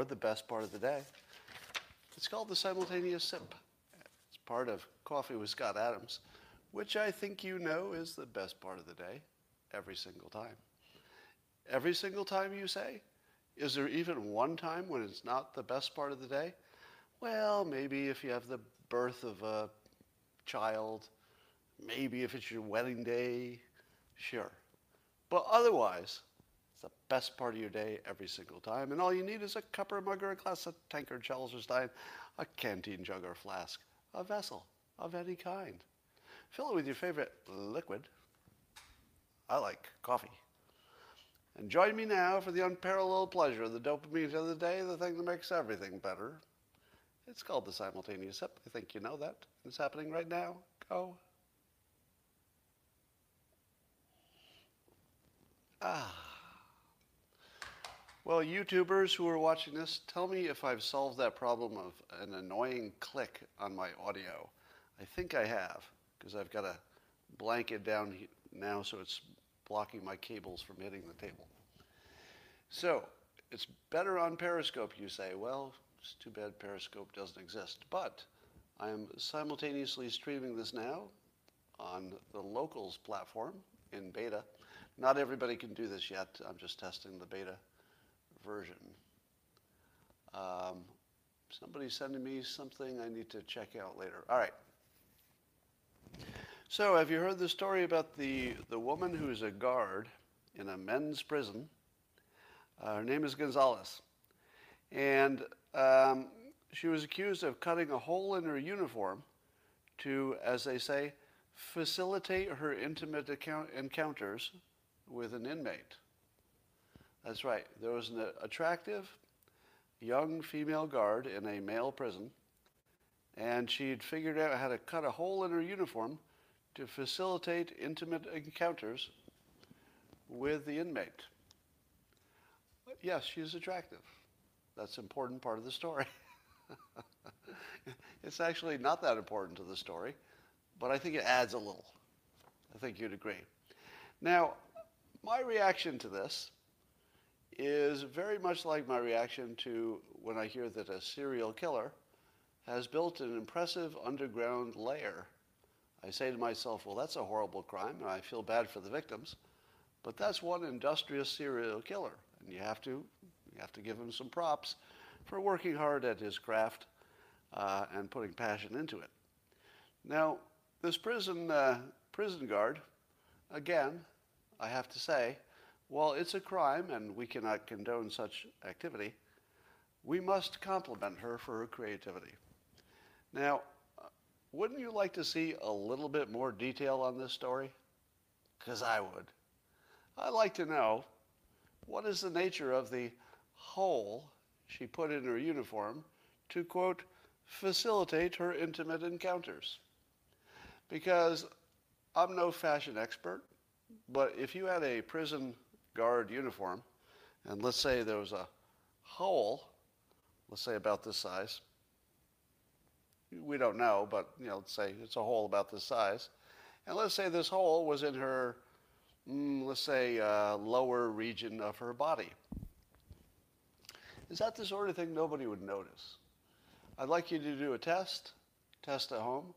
or the best part of the day. It's called the simultaneous sip. It's part of Coffee with Scott Adams, which I think you know is the best part of the day every single time. Every single time you say? Is there even one time when it's not the best part of the day? Well, maybe if you have the birth of a child, maybe if it's your wedding day, sure. But otherwise, it's the best part of your day every single time. And all you need is a cup or a mug or a glass, a tankard, chalice or stein, a canteen jug or flask, a vessel of any kind. Fill it with your favorite liquid. I like coffee. And join me now for the unparalleled pleasure of the dopamine of the day, the thing that makes everything better. It's called the simultaneous sip. I think you know that. It's happening right now. Go. Ah. Well, YouTubers who are watching this, tell me if I've solved that problem of an annoying click on my audio. I think I have, because I've got a blanket down now so it's blocking my cables from hitting the table. So, it's better on Periscope, you say. Well, it's too bad Periscope doesn't exist. But I am simultaneously streaming this now on the Locals platform in beta. Not everybody can do this yet. I'm just testing the beta version. Um, somebody's sending me something I need to check out later. All right. So, have you heard the story about the, the woman who's a guard in a men's prison? Uh, her name is Gonzalez. And um, she was accused of cutting a hole in her uniform to, as they say, facilitate her intimate account- encounters with an inmate. That's right. There was an attractive young female guard in a male prison, and she'd figured out how to cut a hole in her uniform to facilitate intimate encounters with the inmate. Yes, she's attractive. That's an important part of the story. it's actually not that important to the story, but I think it adds a little. I think you'd agree. Now, my reaction to this is very much like my reaction to when I hear that a serial killer has built an impressive underground lair. I say to myself, well, that's a horrible crime, and I feel bad for the victims, but that's one industrious serial killer, and you have to, you have to give him some props for working hard at his craft uh, and putting passion into it. Now, this prison, uh, prison guard, again, I have to say, while it's a crime and we cannot condone such activity, we must compliment her for her creativity. Now, uh, wouldn't you like to see a little bit more detail on this story? Because I would. I'd like to know what is the nature of the hole she put in her uniform to, quote, facilitate her intimate encounters. Because I'm no fashion expert, but if you had a prison guard uniform, and let's say there was a hole, let's say about this size, we don't know, but you know, let's say it's a hole about this size, and let's say this hole was in her, mm, let's say, uh, lower region of her body. Is that the sort of thing nobody would notice? I'd like you to do a test, test at home.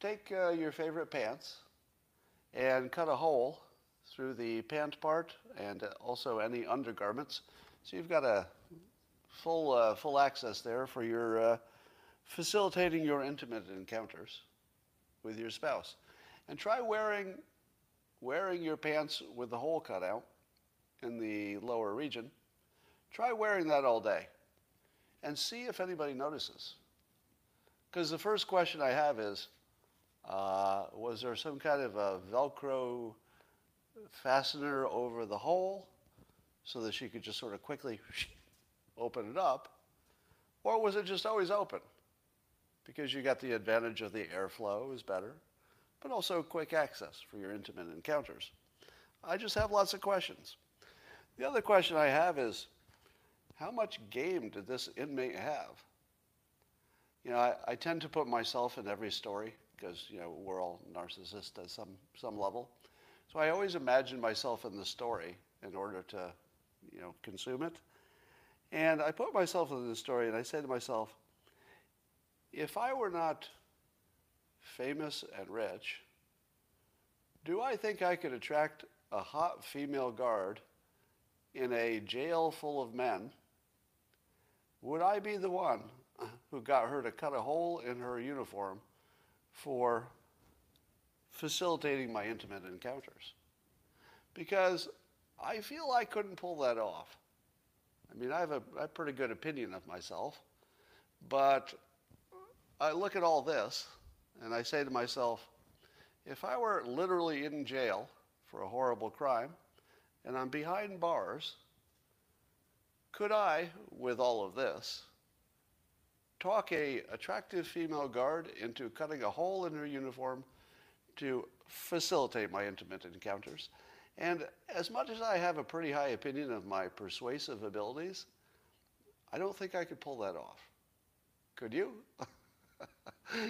Take uh, your favorite pants and cut a hole through the pant part and also any undergarments. So you've got a full, uh, full access there for your uh, facilitating your intimate encounters with your spouse. And try wearing, wearing your pants with the hole cut out in the lower region. Try wearing that all day and see if anybody notices. Because the first question I have is, uh, was there some kind of a Velcro fastener over the hole so that she could just sort of quickly open it up? Or was it just always open? Because you got the advantage of the airflow is better, but also quick access for your intimate encounters. I just have lots of questions. The other question I have is, how much game did this inmate have? You know, I, I tend to put myself in every story because, you know, we're all narcissists at some, some level. So I always imagine myself in the story in order to, you know, consume it. And I put myself in the story and I said to myself, if I were not famous and rich, do I think I could attract a hot female guard in a jail full of men? Would I be the one who got her to cut a hole in her uniform for facilitating my intimate encounters? Because I feel I couldn't pull that off. I mean, I have a, a pretty good opinion of myself, but I look at all this and I say to myself, if I were literally in jail for a horrible crime and I'm behind bars, could I, with all of this, talk a attractive female guard into cutting a hole in her uniform to facilitate my intimate encounters? And as much as I have a pretty high opinion of my persuasive abilities, I don't think I could pull that off. Could you? Do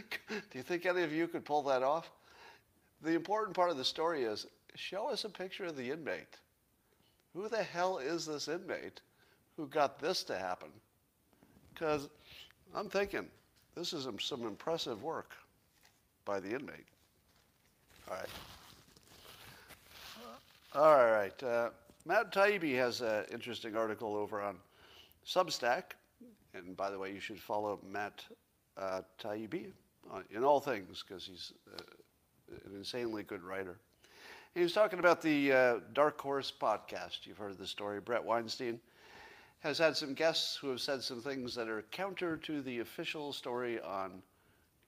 you think any of you could pull that off? The important part of the story is show us a picture of the inmate. Who the hell is this inmate who got this to happen? Because I'm thinking this is some impressive work by the inmate. All right. All right. Uh, Matt Taibbi has an interesting article over on Substack. And by the way, you should follow Matt uh, Taibbi in all things because he's uh, an insanely good writer. He was talking about the uh, Dark Horse podcast. You've heard the story. Bret Weinstein has had some guests who have said some things that are counter to the official story on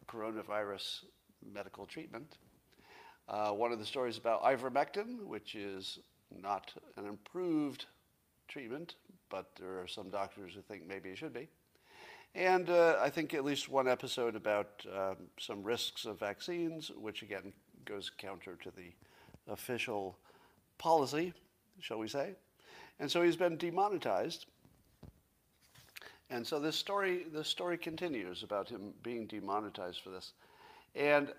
coronavirus medical treatment. Uh, one of the stories about ivermectin, which is not an improved treatment, but there are some doctors who think maybe it should be. And uh, I think at least one episode about um, some risks of vaccines, which again goes counter to the official policy, shall we say. And so he's been demonetized. And so this story, this story continues about him being demonetized for this. And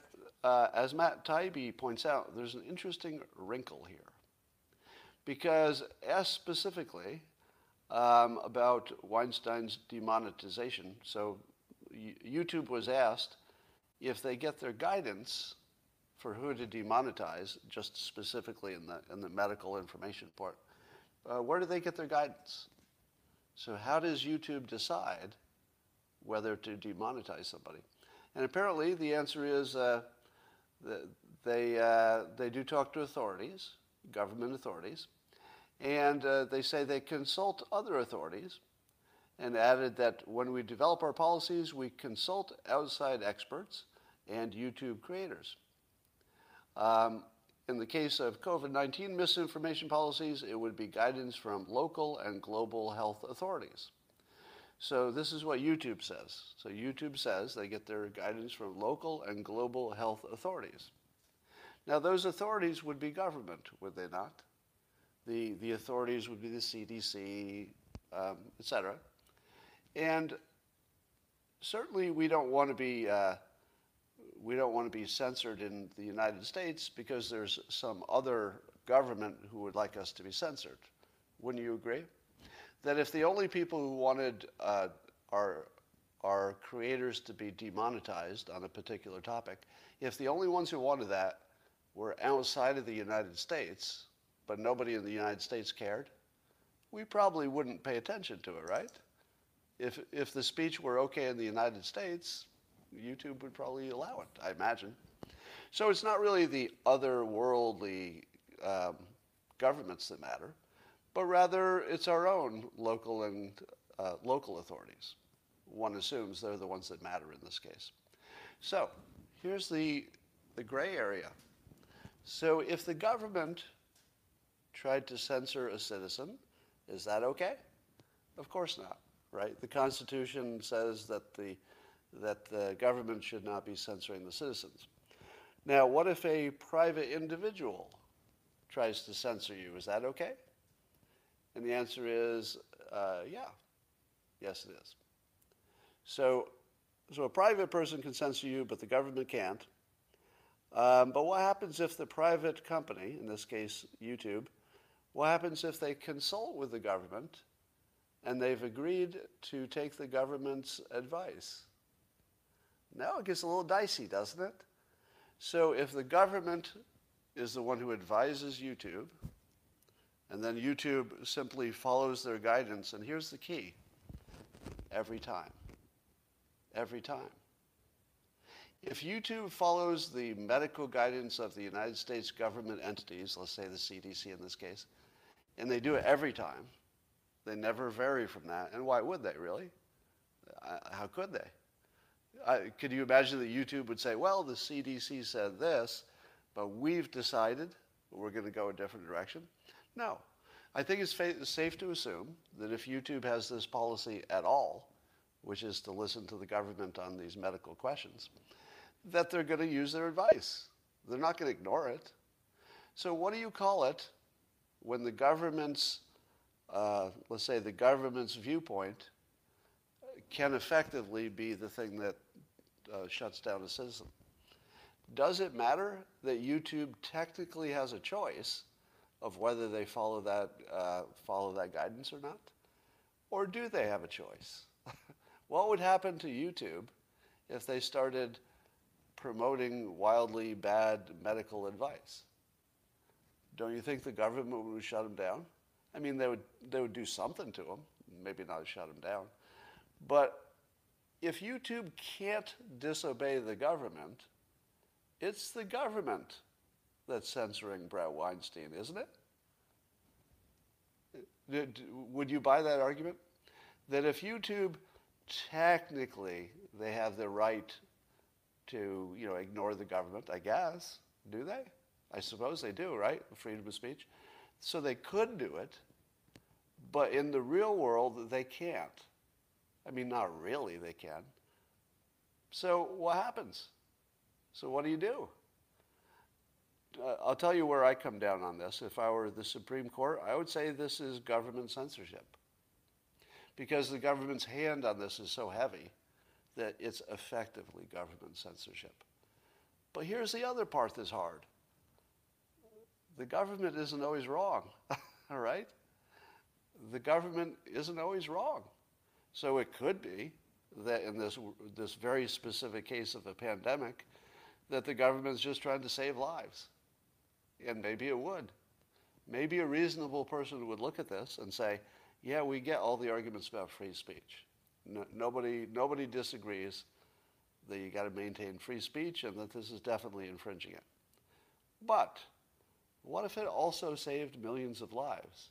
uh, as Matt Taibbi points out, there's an interesting wrinkle here. Because asked specifically um, about Weinstein's demonetization, so YouTube was asked if they get their guidance for who to demonetize, just specifically in the, in the medical information part, uh, where do they get their guidance? So, how does YouTube decide whether to demonetize somebody? And apparently, the answer is uh, they, uh, they do talk to authorities, government authorities, and uh, they say they consult other authorities, and added that when we develop our policies, we consult outside experts and YouTube creators. Um, in the case of COVID 19 misinformation policies, it would be guidance from local and global health authorities. So this is what YouTube says. So YouTube says they get their guidance from local and global health authorities. Now those authorities would be government, would they not? The, the authorities would be the CDC, um, et cetera. And certainly we don't want to be uh, we don't want to be censored in the United States because there's some other government who would like us to be censored. Wouldn't you agree? That if the only people who wanted uh, our, our creators to be demonetized on a particular topic, if the only ones who wanted that were outside of the United States, but nobody in the United States cared, we probably wouldn't pay attention to it, right? If, if the speech were okay in the United States, YouTube would probably allow it, I imagine. So it's not really the otherworldly um, governments that matter but rather it's our own local and uh, local authorities. One assumes they're the ones that matter in this case. So here's the, the gray area. So if the government tried to censor a citizen, is that okay? Of course not, right? The Constitution says that the, that the government should not be censoring the citizens. Now, what if a private individual tries to censor you? Is that okay? And the answer is uh, yeah. Yes, it is. So, so a private person can censor you, but the government can't. Um, but what happens if the private company, in this case YouTube, what happens if they consult with the government and they've agreed to take the government's advice. Now it gets a little dicey, doesn't it? So if the government is the one who advises YouTube, and then YouTube simply follows their guidance, and here's the key every time. Every time. If YouTube follows the medical guidance of the United States government entities, let's say the CDC in this case, and they do it every time, they never vary from that. And why would they, really? Uh, how could they? Uh, could you imagine that YouTube would say, well, the CDC said this, but we've decided we're going to go a different direction? No. I think it's fa- safe to assume that if YouTube has this policy at all, which is to listen to the government on these medical questions, that they're going to use their advice. They're not going to ignore it. So, what do you call it when the government's, uh, let's say, the government's viewpoint can effectively be the thing that uh, shuts down a citizen? Does it matter that YouTube technically has a choice of whether they follow that, uh, follow that guidance or not? Or do they have a choice? what would happen to YouTube if they started promoting wildly bad medical advice. Don't you think the government would shut them down? I mean, they would, they would do something to them, maybe not shut them down. But if YouTube can't disobey the government, it's the government that's censoring Bret Weinstein, isn't it? Uh, would you buy that argument? That if YouTube technically they have the right to you know ignore the government, I guess. Do they? I suppose they do, right? Freedom of speech. So they could do it, but in the real world they can't. I mean, not really, they can. So what happens? So what do you do? Uh, I'll tell you where I come down on this. If I were the Supreme Court, I would say this is government censorship. Because the government's hand on this is so heavy that it's effectively government censorship. But here's the other part that's hard the government isn't always wrong, all right? The government isn't always wrong. So it could be that in this, this very specific case of a pandemic, that the government is just trying to save lives. And maybe it would. Maybe a reasonable person would look at this and say, yeah, we get all the arguments about free speech. No, nobody, nobody disagrees that you got to maintain free speech and that this is definitely infringing it. But what if it also saved millions of lives?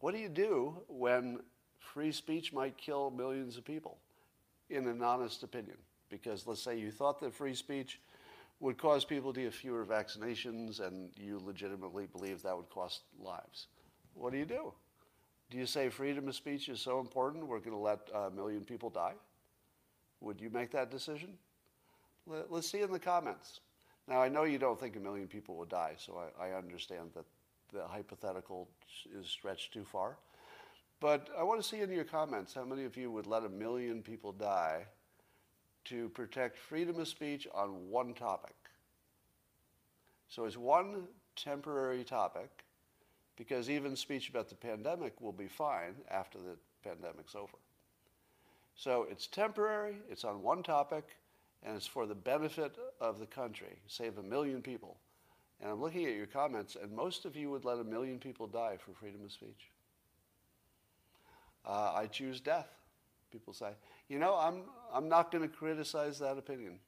What do you do when free speech might kill millions of people, in an honest opinion? Because let's say you thought that free speech would cause people to get fewer vaccinations and you legitimately believe that would cost lives. What do you do? Do you say freedom of speech is so important we're going to let uh, a million people die? Would you make that decision? Let, us see in the comments. Now, I know you don't think a million people would die, so I, I understand that the hypothetical is stretched too far. But I want to see in your comments how many of you would let a million people die to protect freedom of speech on one topic. So it's one temporary topic because even speech about the pandemic will be fine after the pandemic's over. So it's temporary, it's on one topic, and it's for the benefit of the country. Save a million people. And I'm looking at your comments, and most of you would let a million people die for freedom of speech. Uh, I choose death, people say. You know, I'm, I'm not going to criticize that opinion.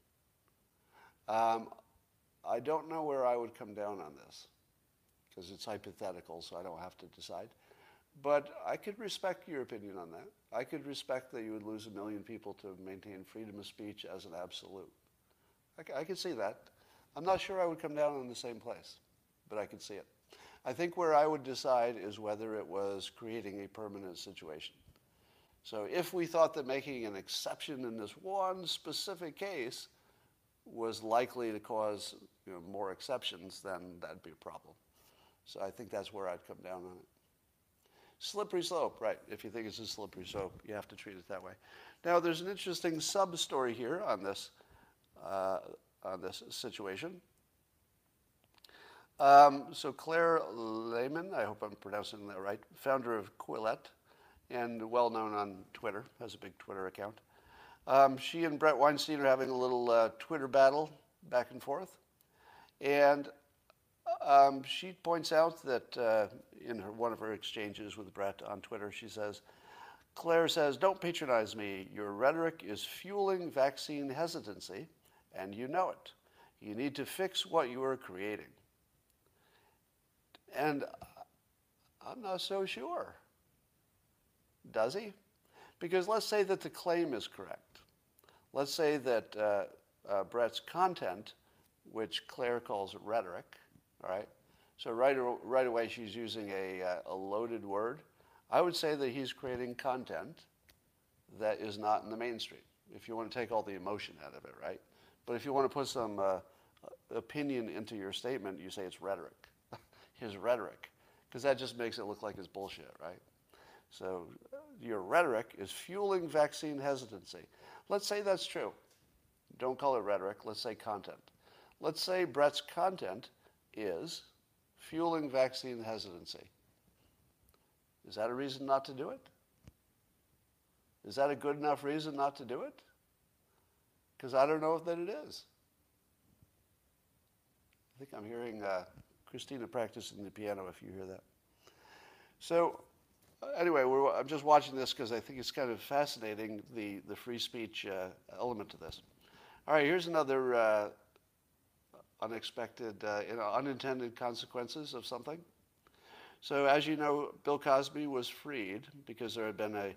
Um, I don't know where I would come down on this because it's hypothetical, so I don't have to decide. But I could respect your opinion on that. I could respect that you would lose a million people to maintain freedom of speech as an absolute. I, I could see that. I'm not sure I would come down in the same place, but I could see it. I think where I would decide is whether it was creating a permanent situation. So if we thought that making an exception in this one specific case was likely to cause you know, more exceptions, then that'd be a problem. So I think that's where I'd come down on it. Slippery slope, right. If you think it's a slippery slope, you have to treat it that way. Now, there's an interesting sub story here on this, uh, on this situation. Um, so, Claire Lehmann, I hope I'm pronouncing that right, founder of Quillette, and well known on Twitter, has a big Twitter account. Um, she and Bret Weinstein are having a little uh, Twitter battle back and forth. And um, she points out that uh, in her, one of her exchanges with Bret on Twitter, she says, Claire says, Don't patronize me. Your rhetoric is fueling vaccine hesitancy, and you know it. You need to fix what you are creating. And I'm not so sure. Does he? Because let's say that the claim is correct. Let's say that uh, uh, Bret's content, which Claire calls rhetoric, all right? So right, right away she's using a, uh, a loaded word. I would say that he's creating content that is not in the mainstream, if you want to take all the emotion out of it, right? But if you want to put some uh, opinion into your statement, you say it's rhetoric. his rhetoric, because that just makes it look like it's bullshit, right? So your rhetoric is fueling vaccine hesitancy. Let's say that's true. Don't call it rhetoric, let's say content. Let's say Bret's content is fueling vaccine hesitancy. Is that a reason not to do it? Is that a good enough reason not to do it? Because I don't know that it is. I think I'm hearing uh, Kristina practicing the piano if you hear that. So, anyway, I'm just watching this because I think it's kind of fascinating the, the free speech uh, element to this. All right, here's another uh, unexpected, uh, you know, unintended consequences of something. So, as you know, Bill Cosby was freed because there had been a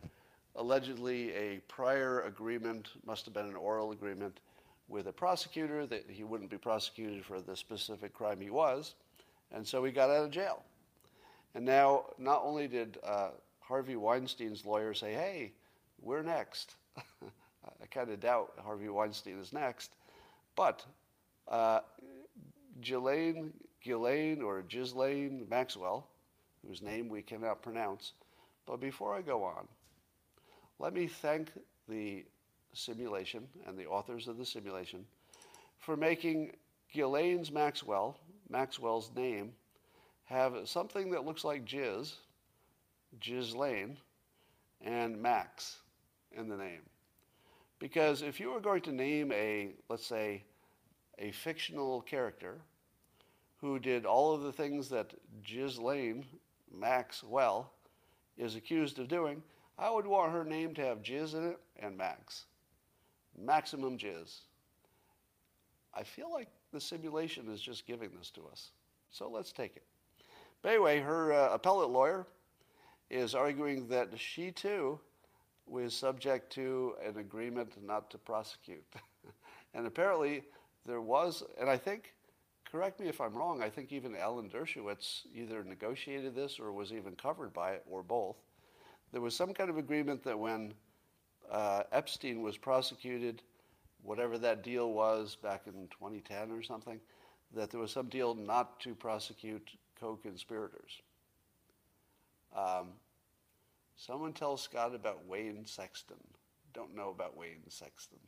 allegedly a prior agreement, must have been an oral agreement, with a prosecutor that he wouldn't be prosecuted for the specific crime he was, and so he got out of jail. And now, not only did uh, Harvey Weinstein's lawyer say, hey, we're next. I kind of doubt Harvey Weinstein is next. But uh, Ghislaine, Ghislaine or Ghislaine Maxwell, whose name we cannot pronounce. But before I go on, let me thank the simulation and the authors of the simulation for making Ghislaine's Maxwell, Maxwell's name, have something that looks like jizz, Jizz Lane, and Max in the name. Because if you were going to name a, let's say, a fictional character who did all of the things that Jizz Lane, Max Well, is accused of doing, I would want her name to have jizz in it and Max. Maximum jizz. I feel like the simulation is just giving this to us. So let's take it. But anyway, her uh, appellate lawyer is arguing that she too was subject to an agreement not to prosecute. and apparently there was, and I think, correct me if I'm wrong, I think even Alan Dershowitz either negotiated this or was even covered by it, or both. There was some kind of agreement that when uh, Epstein was prosecuted, whatever that deal was back in 2010 or something, that there was some deal not to prosecute co-conspirators. Um, someone tell Scott about Wayne Sexton. Don't know about Wayne Sexton.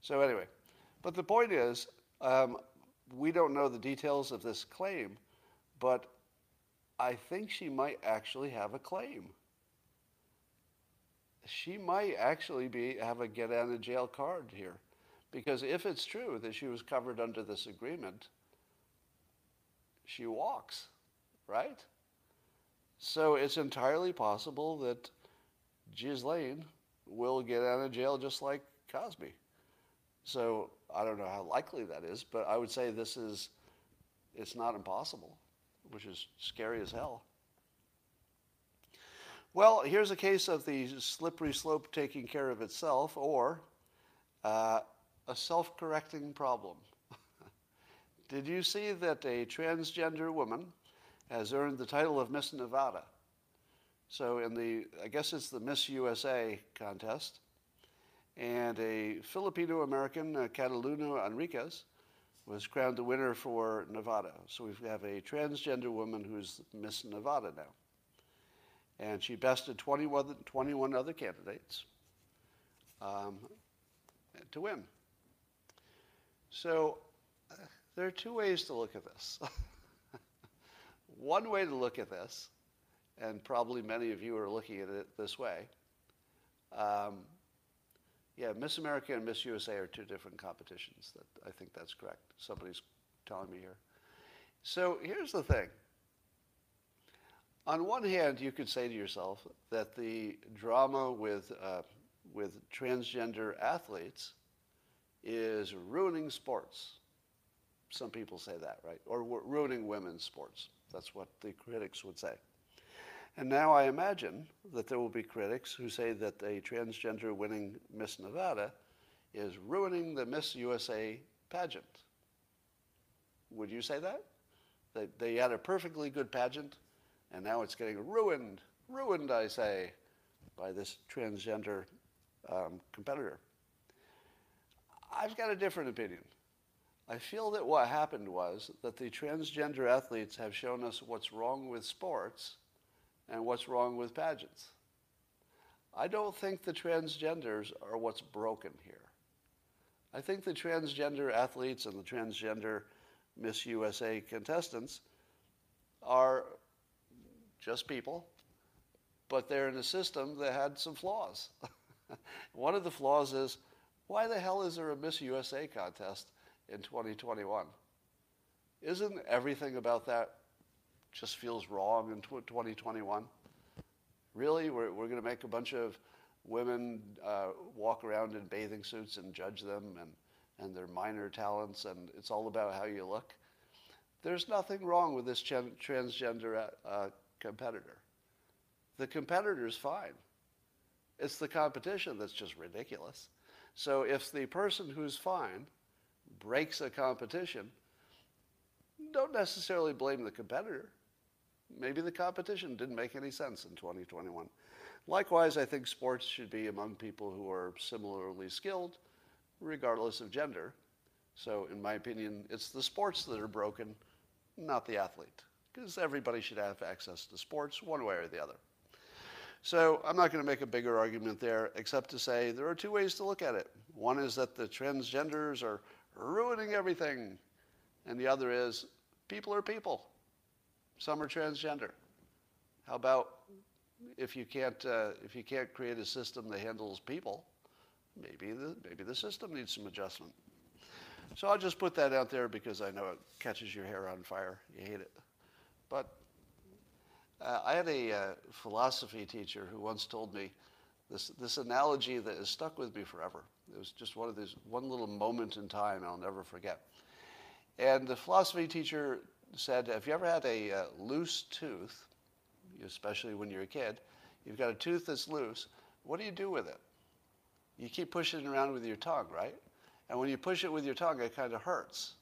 So anyway, but the point is, um, we don't know the details of this claim, but I think she might actually have a claim. She might actually be have a get out of jail card here, because if it's true that she was covered under this agreement, she walks, right? So it's entirely possible that Ghislaine will get out of jail just like Cosby. So I don't know how likely that is, but I would say this is, it's not impossible, which is scary as hell. Well, here's a case of the slippery slope taking care of itself, or uh, a self correcting problem. Did you see that a transgender woman has earned the title of Miss Nevada? So, in the, I guess it's the Miss USA contest, and a Filipino American, uh, Catalina Enriquez, was crowned the winner for Nevada. So we have a transgender woman who's Miss Nevada now. And she bested 21, 21 other candidates um, to win. So there are two ways to look at this. One way to look at this and probably many of you are looking at it this way. Um, yeah, Miss America and Miss USA are two different competitions. That, I think that's correct. Somebody's telling me here. So here's the thing. On one hand, you could say to yourself that the drama with, uh, with transgender athletes is ruining sports. Some people say that, right? Or ruining women's sports. That's what the critics would say. And now I imagine that there will be critics who say that a transgender winning Miss Nevada is ruining the Miss USA pageant. Would you say that? That they had a perfectly good pageant and now it's getting ruined, ruined, I say, by this transgender um, competitor. I've got a different opinion. I feel that what happened was that the transgender athletes have shown us what's wrong with sports and what's wrong with pageants. I don't think the transgenders are what's broken here. I think the transgender athletes and the transgender Miss USA contestants are just people, but they're in a system that had some flaws. One of the flaws is why the hell is there a Miss USA contest in 2021? Isn't everything about that just feels wrong in 2021? Really? We're, we're going to make a bunch of women uh, walk around in bathing suits and judge them and, and their minor talents, and it's all about how you look? There's nothing wrong with this transgender uh, competitor. The competitor's fine. It's the competition that's just ridiculous. So if the person who's fine breaks a competition, don't necessarily blame the competitor. Maybe the competition didn't make any sense in 2021. Likewise, I think sports should be among people who are similarly skilled, regardless of gender. So, in my opinion, it's the sports that are broken, not the athlete because everybody should have access to sports one way or the other. So I'm not going to make a bigger argument there, except to say there are two ways to look at it. One is that the transgenders are ruining everything, and the other is people are people. Some are transgender. How about if you can't uh, if you can't create a system that handles people, maybe the maybe the system needs some adjustment. So I'll just put that out there because I know it catches your hair on fire. You hate it. But uh, I had a uh, philosophy teacher who once told me this, this analogy that has stuck with me forever. It was just one of these, one little moment in time I'll never forget. And the philosophy teacher said, Have you ever had a uh, loose tooth, especially when you're a kid? You've got a tooth that's loose. What do you do with it? You keep pushing it around with your tongue, right? And when you push it with your tongue, it kind of hurts.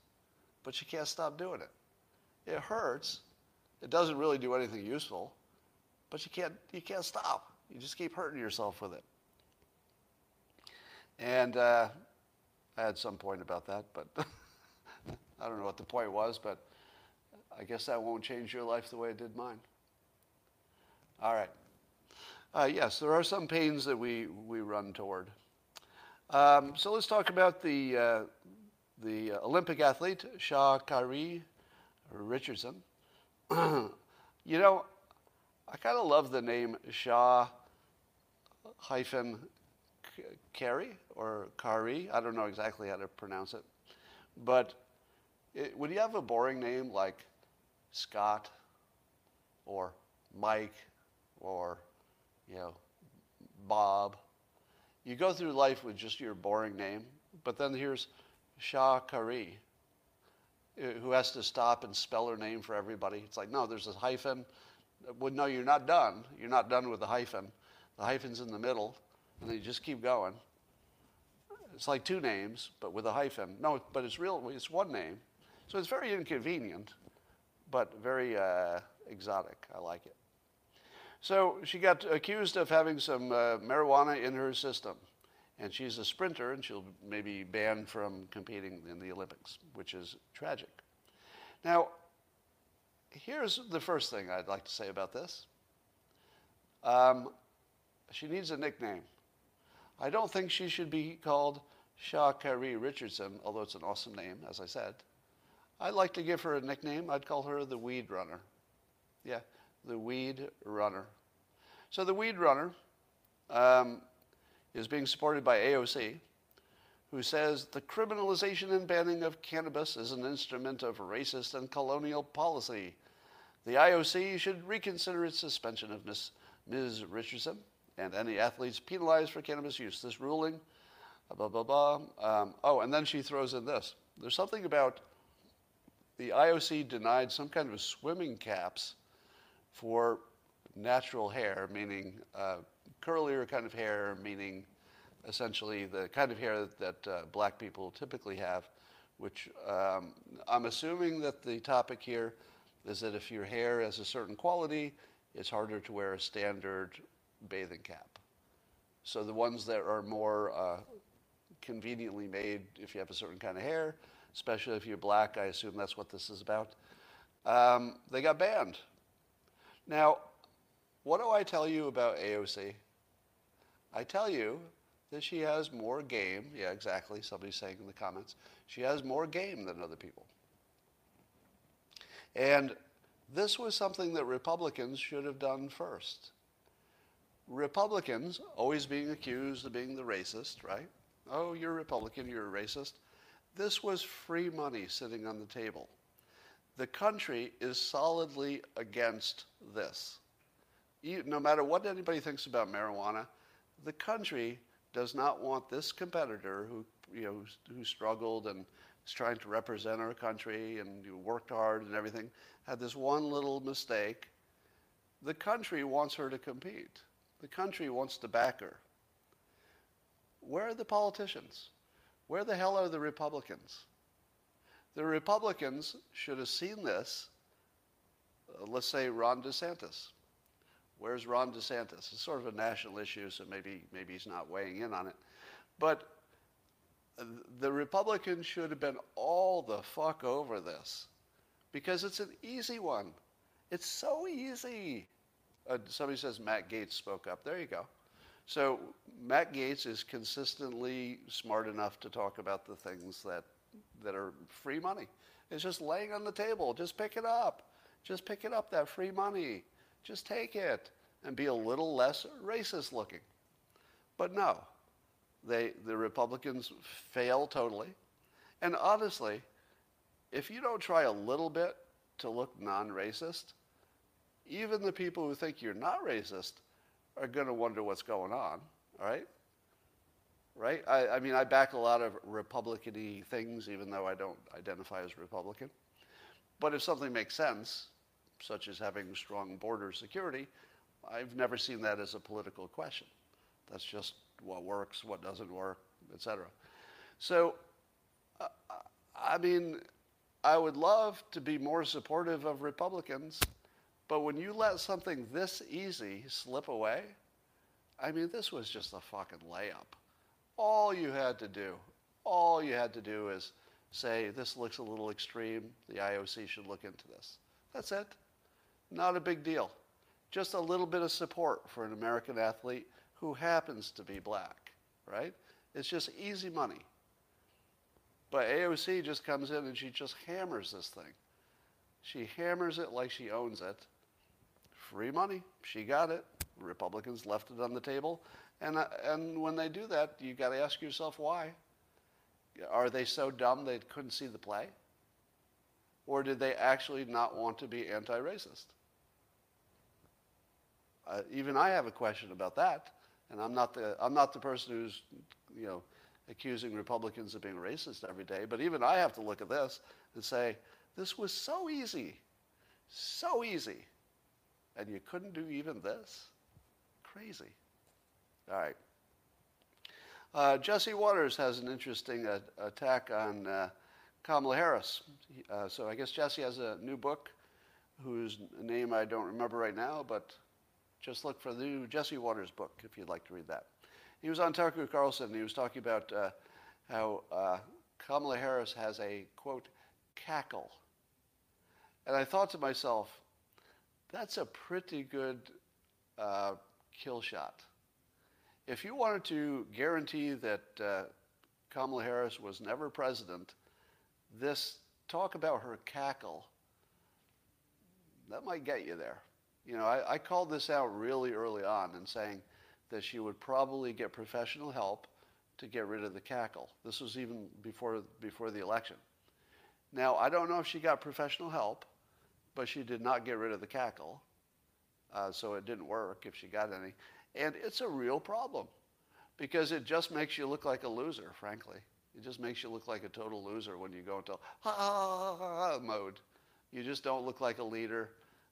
But you can't stop doing it. It hurts, it doesn't really do anything useful, but you can't, you can't stop. You just keep hurting yourself with it. And uh, I had some point about that, but I don't know what the point was, but I guess that won't change your life the way it did mine. All right. Uh, yes, there are some pains that we, we run toward. Um, so let's talk about the, uh, the Olympic athlete, Sha'Carri Richardson. you know, I kind of love the name Shah hyphen Carey or Kari. I don't know exactly how to pronounce it. But it, when you have a boring name like Scott or Mike or, you know, Bob, you go through life with just your boring name. But then here's Shah Kari eh, who has to stop and spell her name for everybody. It's like, no, there's a hyphen. Well, no, you're not done. You're not done with the hyphen. The hyphen's in the middle, and then you just keep going. It's like two names, but with a hyphen. No, but it's real. It's one name, so it's very inconvenient, but very uh, exotic. I like it. So she got accused of having some uh, marijuana in her system and she's a sprinter, and she'll maybe banned from competing in the Olympics, which is tragic. Now, here's the first thing I'd like to say about this. Um, she needs a nickname. I don't think she should be called Sha'Carri Richardson, although it's an awesome name, as I said. I'd like to give her a nickname. I'd call her the Weed Runner. Yeah, the Weed Runner. So the Weed Runner um, is being supported by AOC, who says the criminalization and banning of cannabis is an instrument of racist and colonial policy. The IOC should reconsider its suspension of Ms. Ms. Richardson and any athletes penalized for cannabis use. This ruling, blah, blah, blah. Um, oh, and then she throws in this. There's something about the IOC denied some kind of swimming caps for natural hair, meaning uh, curlier kind of hair, meaning essentially the kind of hair that uh, black people typically have, which um, I'm assuming that the topic here is that if your hair has a certain quality, it's harder to wear a standard bathing cap. So the ones that are more uh, conveniently made, if you have a certain kind of hair, especially if you're black, I assume that's what this is about, um, they got banned. Now, what do I tell you about AOC? I tell you that she has more game. Yeah, exactly. Somebody's saying in the comments. She has more game than other people. And this was something that Republicans should have done first. Republicans, always being accused of being the racist, right? Oh, you're a Republican, you're a racist. This was free money sitting on the table. The country is solidly against this. No matter what anybody thinks about marijuana, the country does not want this competitor who, you know, who struggled and is trying to represent our country and worked hard and everything, had this one little mistake. The country wants her to compete. The country wants to back her. Where are the politicians? Where the hell are the Republicans? The Republicans should have seen this. Uh, let's say Ron DeSantis. Where's Ron DeSantis? It's sort of a national issue, so maybe maybe he's not weighing in on it. But the Republicans should have been all the fuck over this because it's an easy one. It's so easy. Uh, somebody says Matt Gaetz spoke up. There you go. So Matt Gaetz is consistently smart enough to talk about the things that that are free money. It's just laying on the table. Just pick it up. Just pick it up. That free money. Just take it and be a little less racist looking. But no, they the Republicans fail totally. And honestly, if you don't try a little bit to look non-racist, even the people who think you're not racist are going to wonder what's going on, all right? Right? I, I mean, I back a lot of Republican things, even though I don't identify as Republican. But if something makes sense, such as having strong border security, I've never seen that as a political question. That's just what works, what doesn't work, etc. So, uh, I mean, I would love to be more supportive of Republicans but when you let something this easy slip away, I mean, this was just a fucking layup. All you had to do, all you had to do is say, this looks a little extreme. The IOC should look into this. That's it. Not a big deal. Just a little bit of support for an American athlete who happens to be black, right? It's just easy money. But AOC just comes in and she just hammers this thing. She hammers it like she owns it free money. She got it. Republicans left it on the table. And, uh, and when they do that, you got to ask yourself why. Are they so dumb they couldn't see the play? Or did they actually not want to be anti racist? Uh, even I have a question about that. And I'm not, the, I'm not the person who's, you know, accusing Republicans of being racist every day. But even I have to look at this and say, this was so easy. So easy and you couldn't do even this? Crazy. All right. Uh, Jesse Watters has an interesting uh, attack on uh, Kamala Harris. Uh, so I guess Jesse has a new book whose name I don't remember right now, but just look for the new Jesse Watters book if you'd like to read that. He was on Tucker Carlson and he was talking about uh, how uh, Kamala Harris has a, quote, cackle. And I thought to myself, that's a pretty good uh, kill shot. If you wanted to guarantee that uh, Kamala Harris was never president, this talk about her cackle, that might get you there. You know, I, I called this out really early on and saying that she would probably get professional help to get rid of the cackle. This was even before, before the election. Now, I don't know if she got professional help, but she did not get rid of the cackle. Uh, so it didn't work if she got any. And it's a real problem because it just makes you look like a loser, frankly. It just makes you look like a total loser when you go into ha ha ha mode. You just don't look like a leader.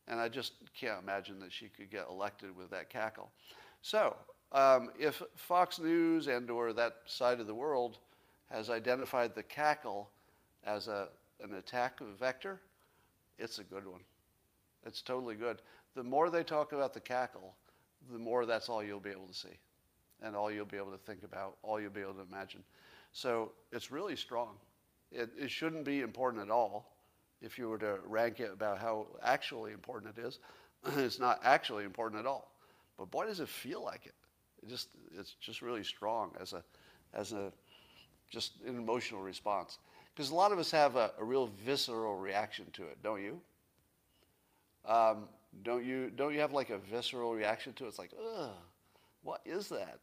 And I just can't imagine that she could get elected with that cackle. So um, if Fox News and or that side of the world has identified the cackle as a, an attack vector, it's a good one. It's totally good. The more they talk about the cackle, the more that's all you'll be able to see and all you'll be able to think about, all you'll be able to imagine. So it's really strong. It, it shouldn't be important at all if you were to rank it about how actually important it is. it's not actually important at all. But boy, does it feel like it. It just, it's just really strong as a, as a, just an emotional response. Because a lot of us have a, a, real visceral reaction to it, don't you? Um, don't you? Don't you have like a visceral reaction to it? It's like, ugh, what is that?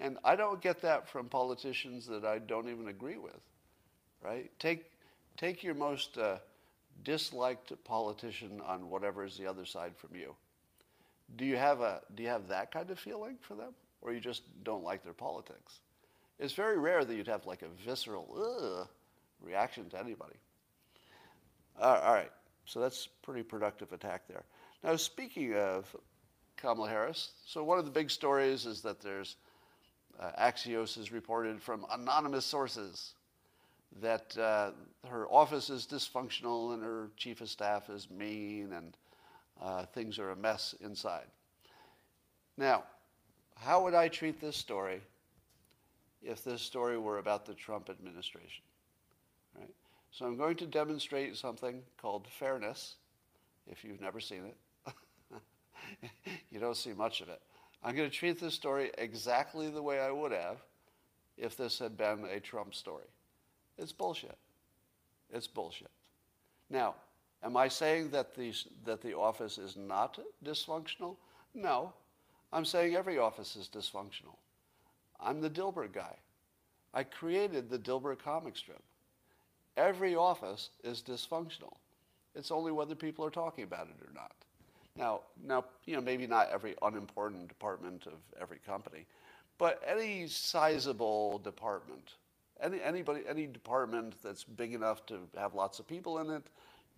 And I don't get that from politicians that I don't even agree with, right? Take, take your most uh, disliked politician on whatever is the other side from you. Do you have a do you have that kind of feeling for them, or you just don't like their politics? It's very rare that you'd have like a visceral Ugh, reaction to anybody. Uh, all right, so that's pretty productive attack there. Now, speaking of Kamala Harris, so one of the big stories is that there's uh, Axios has reported from anonymous sources that uh, her office is dysfunctional and her chief of staff is mean and uh, things are a mess inside. Now, how would I treat this story if this story were about the Trump administration? So I'm going to demonstrate something called fairness, if you've never seen it. you don't see much of it. I'm going to treat this story exactly the way I would have if this had been a Trump story. It's bullshit. It's bullshit. Now, am I saying that the, that the office is not dysfunctional? No. I'm saying every office is dysfunctional. I'm the Dilbert guy. I created the Dilbert comic strip. Every office is dysfunctional. It's only whether people are talking about it or not. Now, now, you know, maybe not every unimportant department of every company, but any sizable department any, anybody, any department that's big enough to have lots of people in it,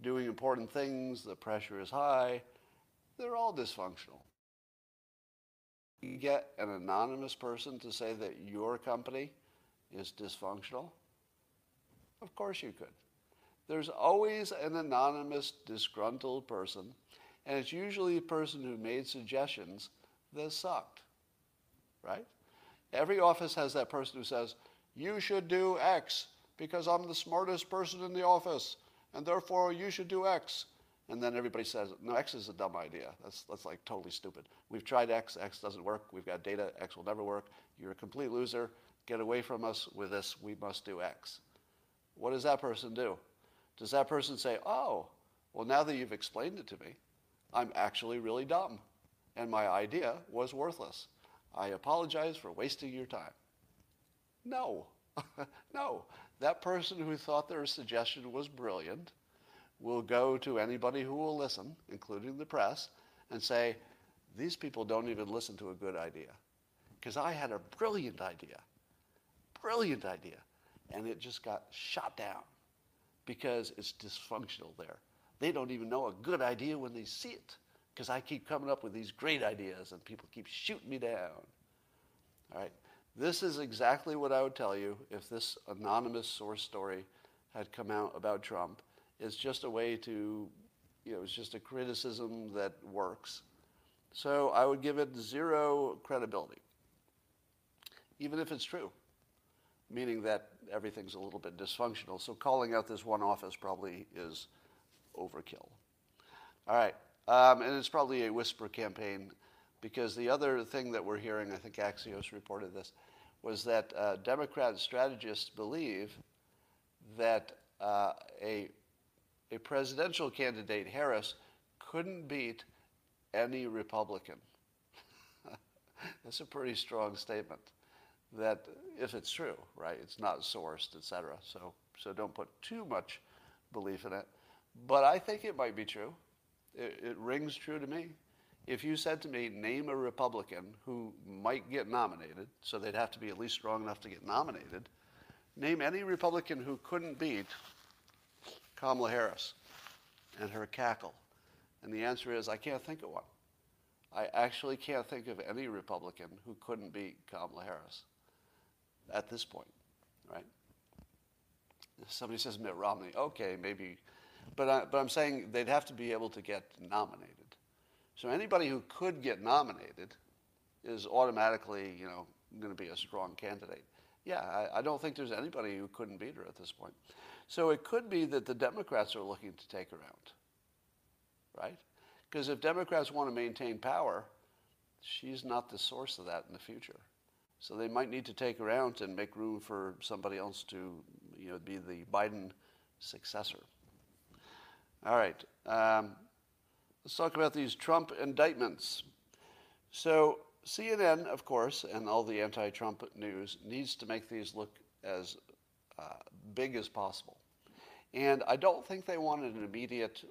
doing important things, the pressure is high, they're all dysfunctional. You get an anonymous person to say that your company is dysfunctional? Of course you could. There's always an anonymous, disgruntled person, and it's usually a person who made suggestions that sucked, right? Every office has that person who says, you should do X because I'm the smartest person in the office, and therefore you should do X. And then everybody says, no, X is a dumb idea. That's, that's like totally stupid. We've tried X, X doesn't work. We've got data, X will never work. You're a complete loser. Get away from us with this. We must do X. What does that person do? Does that person say, oh, well, now that you've explained it to me, I'm actually really dumb, and my idea was worthless. I apologize for wasting your time. No, no. That person who thought their suggestion was brilliant will go to anybody who will listen, including the press, and say, these people don't even listen to a good idea. Because I had a brilliant idea, brilliant idea, and it just got shot down because it's dysfunctional there. They don't even know a good idea when they see it because I keep coming up with these great ideas and people keep shooting me down. All right. This is exactly what I would tell you if this anonymous source story had come out about Trump. It's just a way to, you know, it's just a criticism that works. So I would give it zero credibility, even if it's true, meaning that everything's a little bit dysfunctional. So calling out this one office probably is overkill. All right. Um, and it's probably a whisper campaign because the other thing that we're hearing, I think Axios reported this, was that uh, Democrat strategists believe that uh, a, a presidential candidate, Harris, couldn't beat any Republican. That's a pretty strong statement. That if it's true, right? It's not sourced, etc. So so don't put too much belief in it. But I think it might be true. It, it rings true to me. If you said to me, name a Republican who might get nominated, so they'd have to be at least strong enough to get nominated, name any Republican who couldn't beat Kamala Harris and her cackle. And the answer is, I can't think of one. I actually can't think of any Republican who couldn't beat Kamala Harris at this point, right? Somebody says Mitt Romney. Okay, maybe. But, I, but I'm saying they'd have to be able to get nominated. So anybody who could get nominated is automatically, you know, going to be a strong candidate. Yeah, I, I, don't think there's anybody who couldn't beat her at this point. So it could be that the Democrats are looking to take her out, right? Because if Democrats want to maintain power, she's not the source of that in the future. So they might need to take her out and make room for somebody else to, you know, be the Biden successor. All right. Um, let's talk about these Trump indictments. So CNN, of course, and all the anti-Trump news needs to make these look as uh, big as possible. And I don't think they wanted an immediate,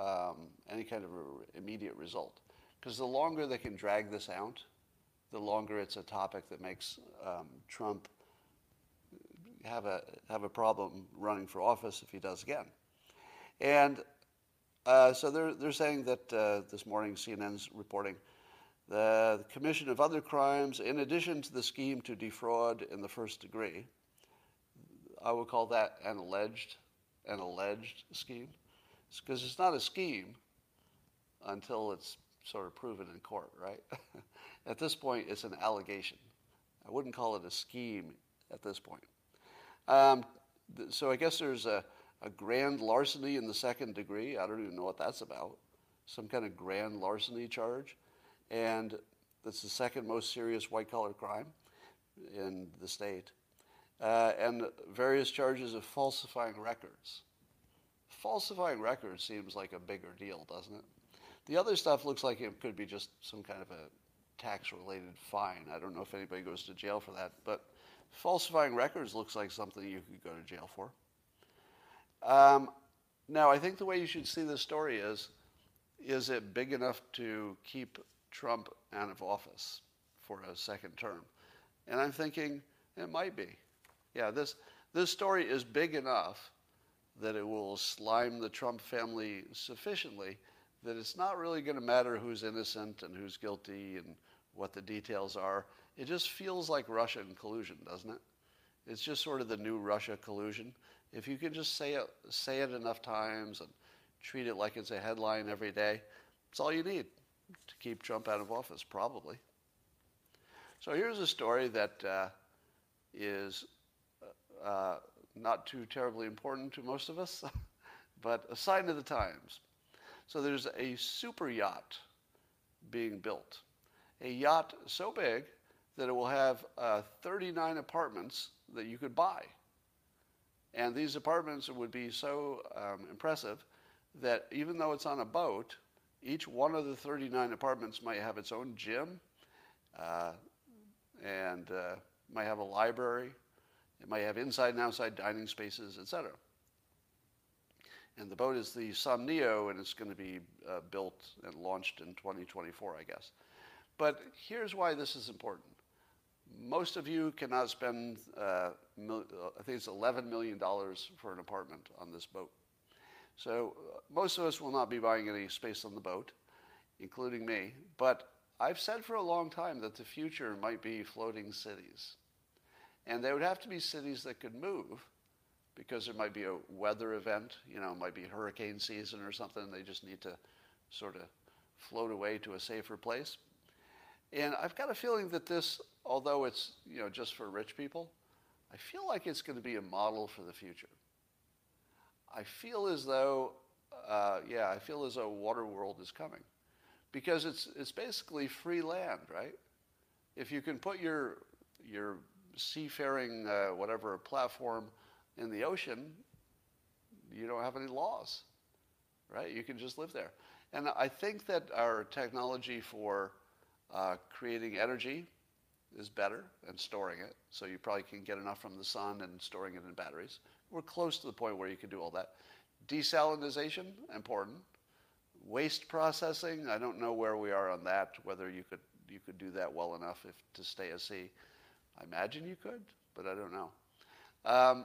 um, any kind of immediate result. Because the longer they can drag this out, the longer it's a topic that makes um, Trump have a, have a problem running for office if he does again. And uh, so they're, they're saying that uh, this morning CNN's reporting the commission of other crimes in addition to the scheme to defraud in the first degree. I would call that an alleged, an alleged scheme, because it's not a scheme until it's sort of proven in court, right? at this point, it's an allegation. I wouldn't call it a scheme at this point. Um, th- so I guess there's a, a grand larceny in the second degree. I don't even know what that's about. Some kind of grand larceny charge. And that's the second most serious white collar crime in the state. Uh, and various charges of falsifying records. Falsifying records seems like a bigger deal, doesn't it? The other stuff looks like it could be just some kind of a tax related fine. I don't know if anybody goes to jail for that, but falsifying records looks like something you could go to jail for. Um, now, I think the way you should see this story is is it big enough to keep Trump out of office for a second term? And I'm thinking it might be. Yeah, this, this story is big enough that it will slime the Trump family sufficiently that it's not really going to matter who's innocent and who's guilty and what the details are. It just feels like Russian collusion, doesn't it? It's just sort of the new Russia collusion. If you can just say it, say it enough times and treat it like it's a headline every day, it's all you need to keep Trump out of office, probably. So here's a story that uh, is uh, not too terribly important to most of us, but a sign of the times. So there's a super yacht being built, a yacht so big that it will have uh, 39 apartments that you could buy. And these apartments would be so um, impressive that even though it's on a boat, each one of the 39 apartments might have its own gym uh, and uh, might have a library. It might have inside and outside dining spaces, etc. And the boat is the Somnio, and it's going to be uh, built and launched in 2024, I guess. But here's why this is important. Most of you cannot spend, uh, mil- I think it's $11 million for an apartment on this boat. So uh, most of us will not be buying any space on the boat, including me. But I've said for a long time that the future might be floating cities. And they would have to be cities that could move because there might be a weather event, you know, it might be hurricane season or something. They just need to sort of float away to a safer place. And I've got a feeling that this, although it's, you know, just for rich people, I feel like it's going to be a model for the future. I feel as though, uh, yeah, I feel as though water world is coming because it's it's basically free land, right? If you can put your your seafaring uh, whatever platform in the ocean, you don't have any laws, right? You can just live there. And I think that our technology for uh, creating energy is better and storing it. So you probably can get enough from the sun and storing it in batteries. We're close to the point where you can do all that. Desalinization, important. Waste processing, I don't know where we are on that, whether you could, you could do that well enough if, to stay a sea. I imagine you could, but I don't know. Um,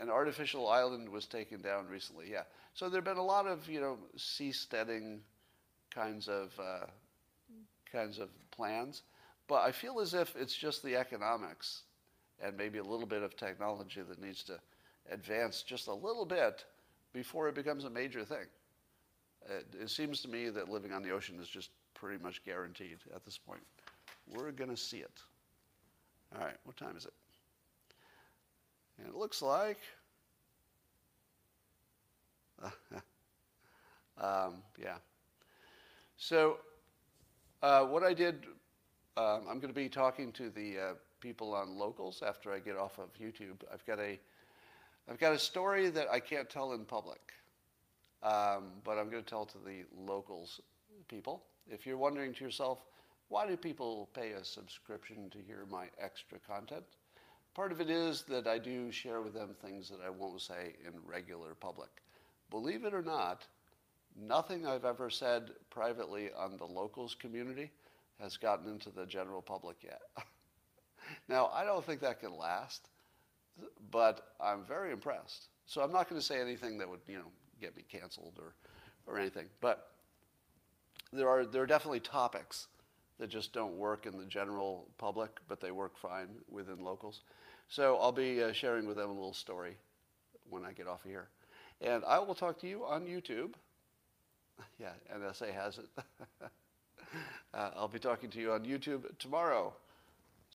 an artificial island was taken down recently, yeah. So there have been a lot of, you know, seasteading kinds of, uh, kinds of plans. But I feel as if it's just the economics and maybe a little bit of technology that needs to advance just a little bit before it becomes a major thing. It, it seems to me that living on the ocean is just pretty much guaranteed at this point. We're going to see it. All right, what time is it? And it looks like, um, yeah. So uh, what I did, um, I'm going to be talking to the uh, people on locals after I get off of YouTube. I've got a, I've got a story that I can't tell in public, um, but I'm going to tell to the locals people. If you're wondering to yourself, why do people pay a subscription to hear my extra content? Part of it is that I do share with them things that I won't say in regular public. Believe it or not, nothing I've ever said privately on the locals community has gotten into the general public yet. now, I don't think that can last, but I'm very impressed. So I'm not going to say anything that would, you know, get me canceled or, or anything. But there are, there are definitely topics that just don't work in the general public, but they work fine within locals. So I'll be uh, sharing with them a little story when I get off of here. And I will talk to you on YouTube. Yeah, NSA has it. uh, I'll be talking to you on YouTube tomorrow.